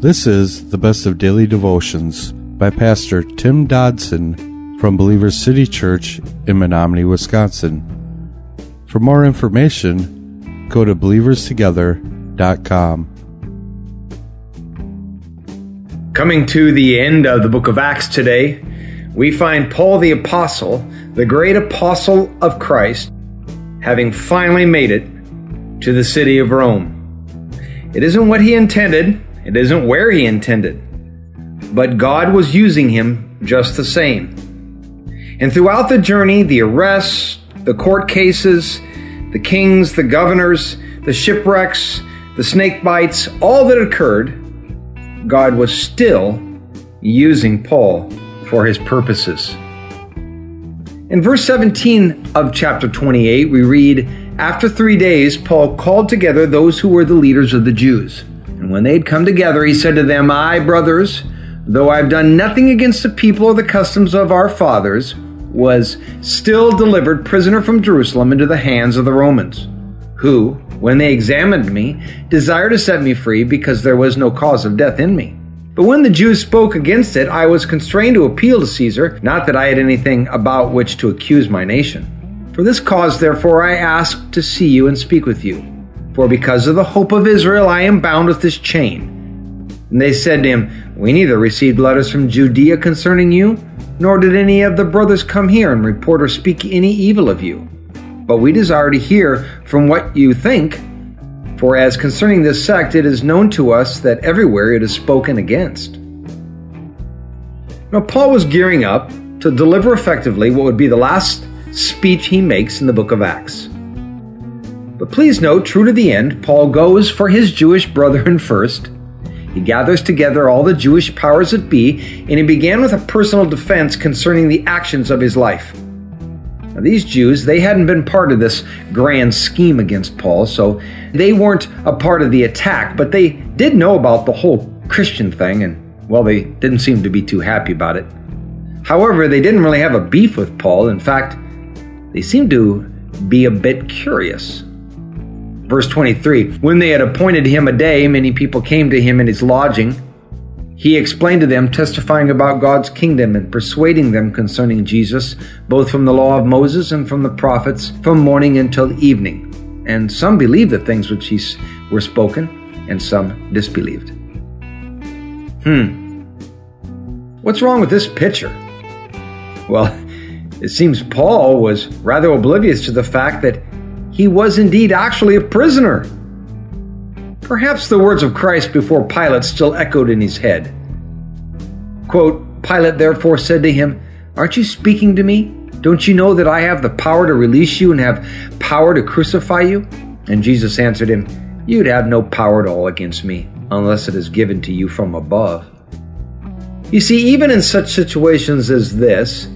This is the best of daily devotions by Pastor Tim Dodson from Believers City Church in Menominee, Wisconsin. For more information, go to believerstogether.com. Coming to the end of the book of Acts today, we find Paul the Apostle, the great apostle of Christ, having finally made it to the city of Rome. It isn't what he intended, it isn't where he intended, but God was using him just the same. And throughout the journey, the arrests, the court cases, the kings, the governors, the shipwrecks, the snake bites, all that occurred, God was still using Paul for his purposes. In verse 17 of chapter 28, we read, After three days, Paul called together those who were the leaders of the Jews. And when they had come together, he said to them, I, brothers, though I have done nothing against the people or the customs of our fathers, was still delivered prisoner from Jerusalem into the hands of the Romans, who, when they examined me, desired to set me free because there was no cause of death in me. But when the Jews spoke against it, I was constrained to appeal to Caesar, not that I had anything about which to accuse my nation. For this cause, therefore, I asked to see you and speak with you. For because of the hope of Israel, I am bound with this chain. And they said to him, We neither received letters from Judea concerning you, nor did any of the brothers come here and report or speak any evil of you. But we desire to hear from what you think, for as concerning this sect, it is known to us that everywhere it is spoken against. Now, Paul was gearing up to deliver effectively what would be the last speech he makes in the book of Acts. But please note, true to the end, Paul goes for his Jewish brethren first. He gathers together all the Jewish powers that be, and he began with a personal defense concerning the actions of his life. Now, these Jews, they hadn't been part of this grand scheme against Paul, so they weren't a part of the attack, but they did know about the whole Christian thing, and, well, they didn't seem to be too happy about it. However, they didn't really have a beef with Paul. In fact, they seemed to be a bit curious. Verse 23 When they had appointed him a day, many people came to him in his lodging. He explained to them, testifying about God's kingdom and persuading them concerning Jesus, both from the law of Moses and from the prophets, from morning until evening. And some believed the things which he were spoken, and some disbelieved. Hmm. What's wrong with this picture? Well, it seems Paul was rather oblivious to the fact that he was indeed actually a prisoner. Perhaps the words of Christ before Pilate still echoed in his head. Quote, Pilate therefore said to him, Aren't you speaking to me? Don't you know that I have the power to release you and have power to crucify you? And Jesus answered him, You'd have no power at all against me, unless it is given to you from above. You see, even in such situations as this,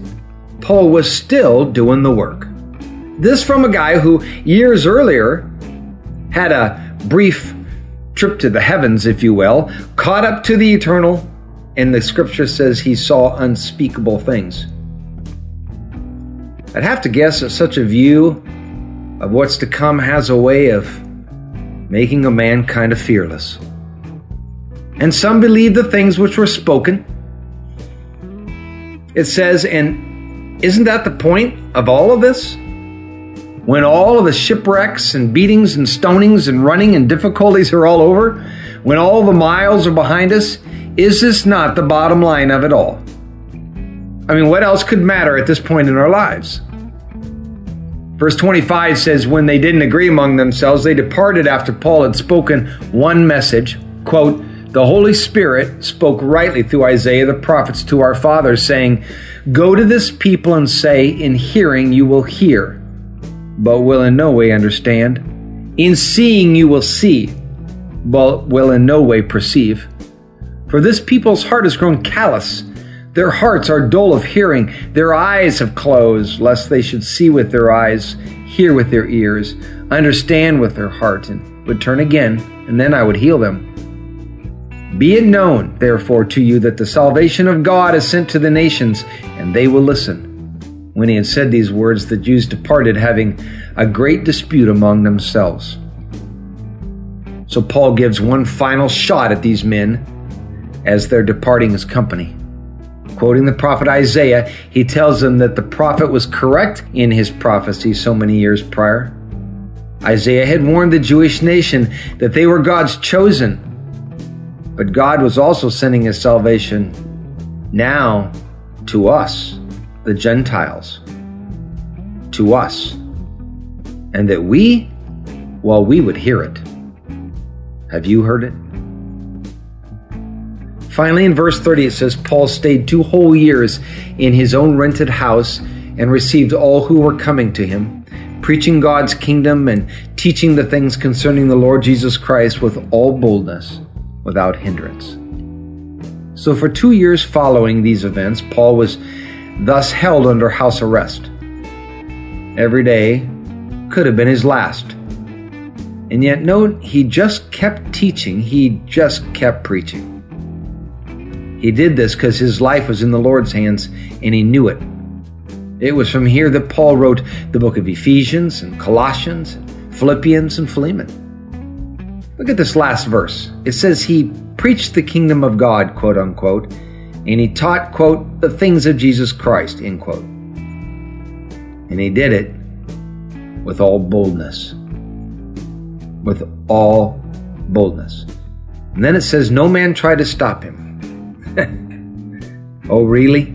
Paul was still doing the work. This from a guy who years earlier had a brief trip to the heavens, if you will, caught up to the eternal, and the scripture says he saw unspeakable things. I'd have to guess that such a view of what's to come has a way of making a man kind of fearless. And some believe the things which were spoken. It says, and isn't that the point of all of this? When all of the shipwrecks and beatings and stonings and running and difficulties are all over, when all the miles are behind us, is this not the bottom line of it all? I mean, what else could matter at this point in our lives? Verse 25 says, When they didn't agree among themselves, they departed after Paul had spoken one message. Quote, The Holy Spirit spoke rightly through Isaiah the prophets to our fathers, saying, Go to this people and say, In hearing you will hear but will in no way understand. In seeing you will see, but will in no way perceive. For this people's heart has grown callous. Their hearts are dull of hearing. Their eyes have closed, lest they should see with their eyes, hear with their ears, understand with their heart, and would turn again, and then I would heal them. Be it known, therefore, to you that the salvation of God is sent to the nations, and they will listen. When he had said these words, the Jews departed, having a great dispute among themselves. So Paul gives one final shot at these men as they're departing his company. Quoting the prophet Isaiah, he tells them that the prophet was correct in his prophecy so many years prior. Isaiah had warned the Jewish nation that they were God's chosen, but God was also sending his salvation now to us, the Gentiles, to us, and that we, well, we would hear it. Have you heard it? Finally, in verse 30, it says Paul stayed two whole years in his own rented house and received all who were coming to him, preaching God's kingdom and teaching the things concerning the Lord Jesus Christ with all boldness, without hindrance. So, for two years following these events, Paul was thus held under house arrest. Every day could have been his last. And yet, note, he just kept teaching, he just kept preaching. He did this because his life was in the Lord's hands and he knew it. It was from here that Paul wrote the book of Ephesians and Colossians, and Philippians and Philemon. Look at this last verse. It says he preached the kingdom of God, quote unquote, and he taught, quote, the things of Jesus Christ, end quote. And he did it with all boldness. With all boldness. And then it says, No man tried to stop him. oh, really?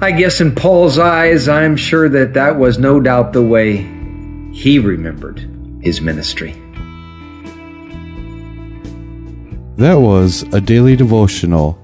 I guess in Paul's eyes, I'm sure that that was no doubt the way he remembered his ministry. That was a daily devotional